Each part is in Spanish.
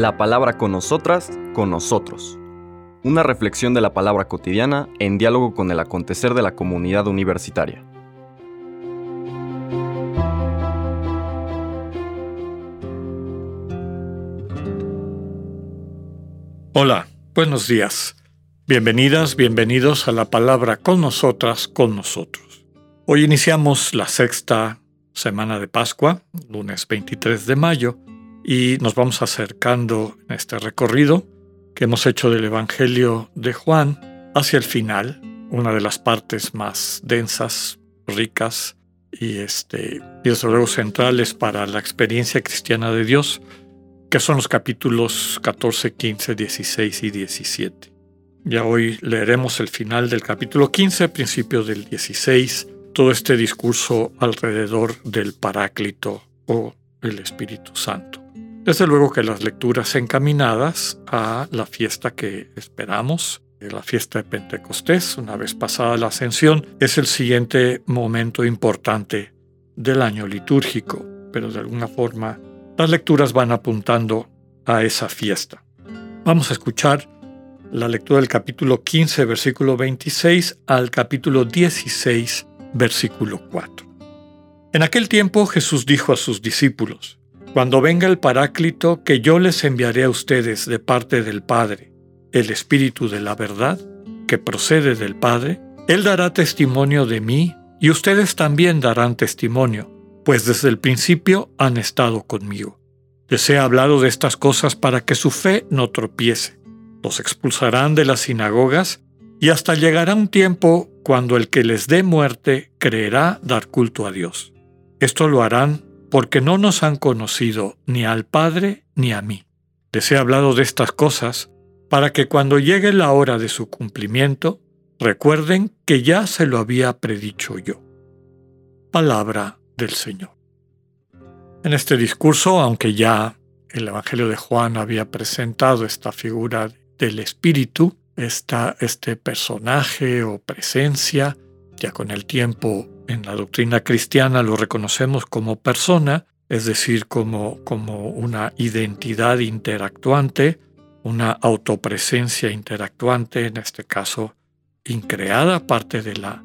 La palabra con nosotras, con nosotros. Una reflexión de la palabra cotidiana en diálogo con el acontecer de la comunidad universitaria. Hola, buenos días. Bienvenidas, bienvenidos a la palabra con nosotras, con nosotros. Hoy iniciamos la sexta semana de Pascua, lunes 23 de mayo, y nos vamos acercando en este recorrido que hemos hecho del Evangelio de Juan hacia el final, una de las partes más densas, ricas y, este, y desde luego centrales para la experiencia cristiana de Dios, que son los capítulos 14, 15, 16 y 17. Ya hoy leeremos el final del capítulo 15, principio del 16, todo este discurso alrededor del Paráclito o el Espíritu Santo. Desde luego que las lecturas encaminadas a la fiesta que esperamos, la fiesta de Pentecostés, una vez pasada la ascensión, es el siguiente momento importante del año litúrgico, pero de alguna forma las lecturas van apuntando a esa fiesta. Vamos a escuchar la lectura del capítulo 15, versículo 26 al capítulo 16, versículo 4. En aquel tiempo Jesús dijo a sus discípulos, Cuando venga el Paráclito que yo les enviaré a ustedes de parte del Padre, el Espíritu de la verdad, que procede del Padre, Él dará testimonio de mí y ustedes también darán testimonio, pues desde el principio han estado conmigo. Les he hablado de estas cosas para que su fe no tropiece. Los expulsarán de las sinagogas y hasta llegará un tiempo cuando el que les dé muerte creerá dar culto a Dios. Esto lo harán porque no nos han conocido ni al Padre ni a mí. Les he hablado de estas cosas para que cuando llegue la hora de su cumplimiento, recuerden que ya se lo había predicho yo. Palabra del Señor. En este discurso, aunque ya el Evangelio de Juan había presentado esta figura del Espíritu, está este personaje o presencia, ya con el tiempo en la doctrina cristiana lo reconocemos como persona, es decir, como, como una identidad interactuante, una autopresencia interactuante, en este caso increada, parte de la,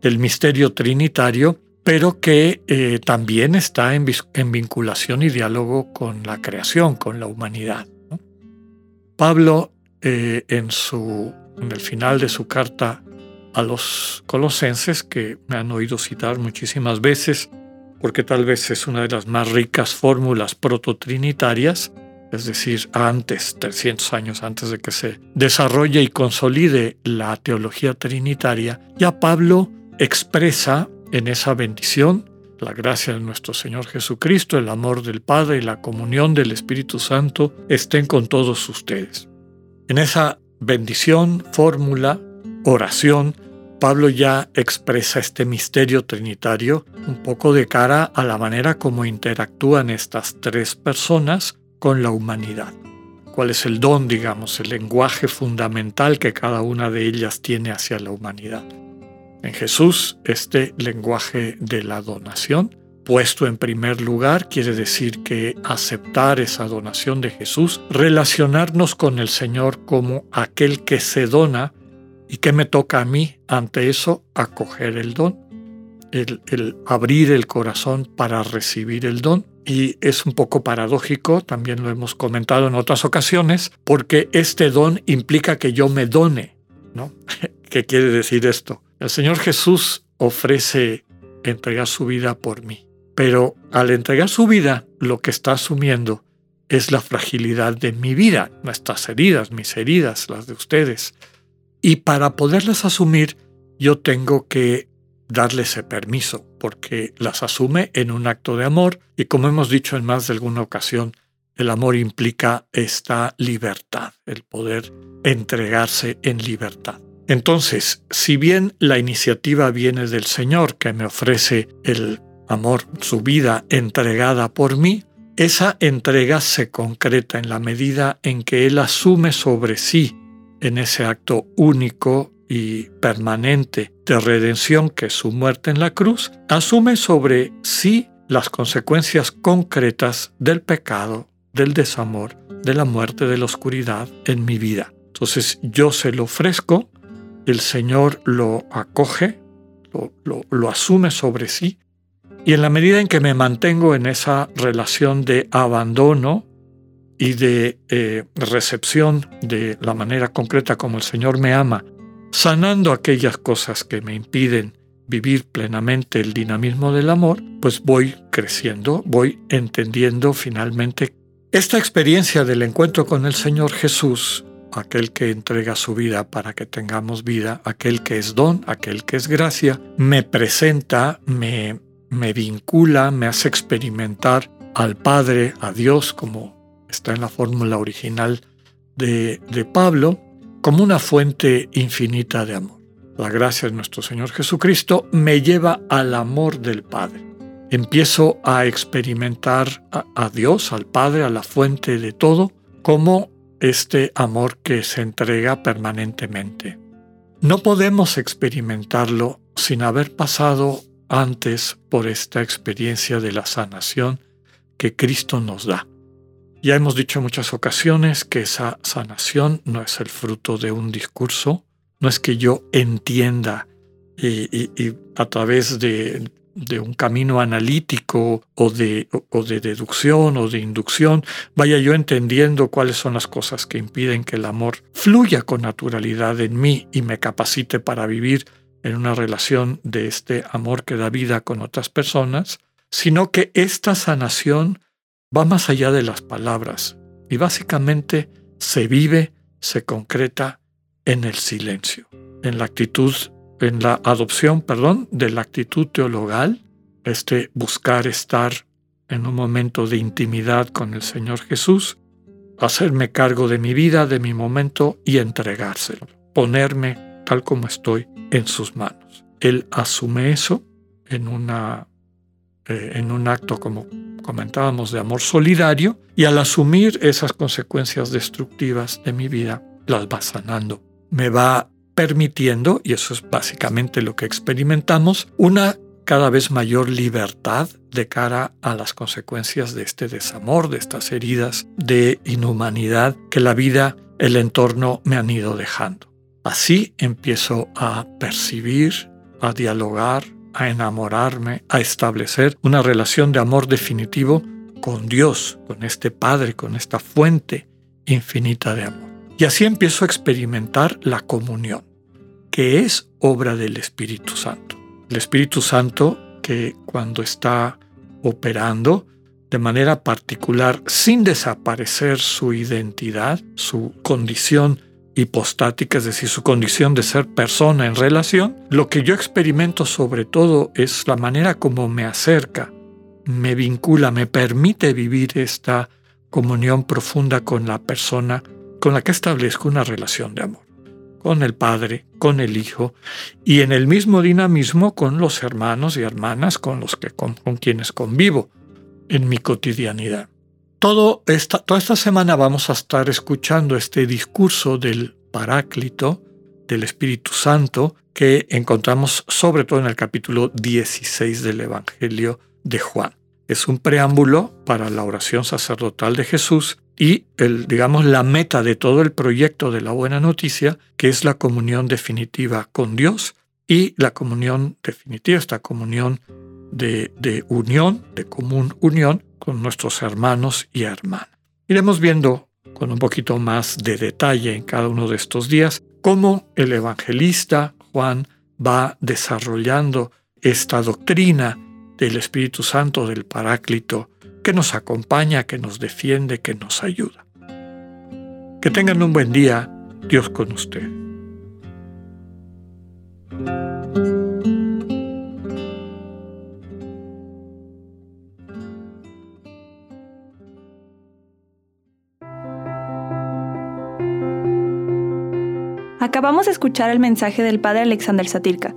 del misterio trinitario, pero que eh, también está en, vinculación y diálogo con la creación, con la humanidad. Pablo, eh, en, su, en el final de su carta a los colosenses, que me han oído citar muchísimas veces, porque tal vez es una de las más ricas fórmulas prototrinitarias, es decir, antes, 300 años antes de que se desarrolle y consolide la teología trinitaria, ya Pablo expresa en esa bendición, la gracia de nuestro Señor Jesucristo, el amor del Padre y la comunión del Espíritu Santo estén con todos ustedes. En esa bendición, fórmula, oración, Pablo ya expresa este misterio trinitario un poco de cara a la manera como interactúan estas tres personas con la humanidad. ¿Cuál es el don, digamos, el lenguaje fundamental que cada una de ellas tiene hacia la humanidad? En Jesús, este lenguaje de la donación, puesto en primer lugar, quiere decir que aceptar esa donación de Jesús, relacionarnos con el Señor como aquel que se dona y que me toca a mí ante eso acoger el don, el, el abrir el corazón para recibir el don. Y es un poco paradójico, también lo hemos comentado en otras ocasiones, porque este don implica que yo me done. ¿no? ¿Qué quiere decir esto? El Señor Jesús ofrece entregar su vida por mí, pero al entregar su vida lo que está asumiendo es la fragilidad de mi vida, nuestras heridas, mis heridas, las de ustedes. Y para poderlas asumir, yo tengo que darle ese permiso, porque las asume en un acto de amor y como hemos dicho en más de alguna ocasión, el amor implica esta libertad, el poder entregarse en libertad. Entonces, si bien la iniciativa viene del Señor que me ofrece el amor, su vida entregada por mí, esa entrega se concreta en la medida en que Él asume sobre sí, en ese acto único y permanente de redención que es su muerte en la cruz, asume sobre sí las consecuencias concretas del pecado, del desamor, de la muerte, de la oscuridad en mi vida. Entonces yo se lo ofrezco, el Señor lo acoge, lo, asume sobre sí, y en la medida en que me mantengo en esa relación de abandono y de eh, recepción de la manera concreta como el Señor me ama, sanando aquellas cosas que me impiden vivir plenamente el dinamismo del amor, pues voy creciendo, voy entendiendo finalmente esta experiencia del encuentro con el Señor Jesús, aquel que entrega su vida para que tengamos vida, aquel que es don, aquel que es gracia, me presenta, me, me vincula, me hace experimentar al Padre, a Dios, como está en la fórmula original de, Pablo, como una fuente infinita de amor. La gracia de nuestro Señor Jesucristo me lleva al amor del Padre. Empiezo a experimentar a, Dios, al Padre, a la fuente de todo, como este amor que se entrega permanentemente. No podemos experimentarlo sin haber pasado antes por esta experiencia de la sanación que Cristo nos da. Ya hemos dicho en muchas ocasiones que esa sanación no es el fruto de un discurso, no es que yo entienda y, a través de, un camino analítico o de, o de deducción o de inducción vaya yo entendiendo cuáles son las cosas que impiden que el amor fluya con naturalidad en mí y me capacite para vivir en una relación de este amor que da vida con otras personas, sino que esta sanación va más allá de las palabras y básicamente se vive, se concreta en el silencio, en la actitud, en la adopción, perdón, de la actitud teologal, este buscar estar en un momento de intimidad con el Señor Jesús, hacerme cargo de mi vida, de mi momento y entregárselo, ponerme tal como estoy en sus manos. Él asume eso en, una, eh, en un acto, como comentábamos, de amor solidario y al asumir esas consecuencias destructivas de mi vida, las va sanando me va permitiendo, y eso es básicamente lo que experimentamos, una cada vez mayor libertad de cara a las consecuencias de este desamor, de estas heridas de inhumanidad que la vida, el entorno me han ido dejando. Así empiezo a percibir, a dialogar, a enamorarme, a establecer una relación de amor definitivo con Dios, con este Padre, con esta fuente infinita de amor. Y así empiezo a experimentar la comunión, que es obra del Espíritu Santo. El Espíritu Santo que cuando está operando de manera particular, sin desaparecer su identidad, su condición hipostática, es decir, su condición de ser persona en relación, lo que yo experimento sobre todo es la manera como me acerca, me vincula, me permite vivir esta comunión profunda con la persona con la que establezco una relación de amor, con el Padre, con el Hijo y en el mismo dinamismo con los hermanos y hermanas con los que con, quienes convivo en mi cotidianidad. Todo esta, toda esta semana vamos a estar escuchando este discurso del Paráclito, del Espíritu Santo, que encontramos sobre todo en el capítulo 16 del Evangelio de Juan. Es un preámbulo para la oración sacerdotal de Jesús y el, digamos, la meta de todo el proyecto de la buena noticia, que es la comunión definitiva con Dios y la comunión definitiva, esta comunión de, unión, de común unión con nuestros hermanos y hermanas. Iremos viendo con un poquito más de detalle en cada uno de estos días cómo el evangelista Juan va desarrollando esta doctrina del Espíritu Santo, del Paráclito, que nos acompaña, que nos defiende, que nos ayuda. Que tengan un buen día, Dios con usted. Acabamos de escuchar el mensaje del Padre Alexander Satirka.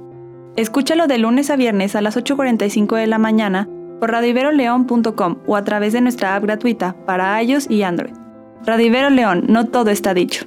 Escúchalo de lunes a viernes a las 8.45 de la mañana por radiveroleón.com o a través de nuestra app gratuita para iOS y Android. Radivero León, no todo está dicho.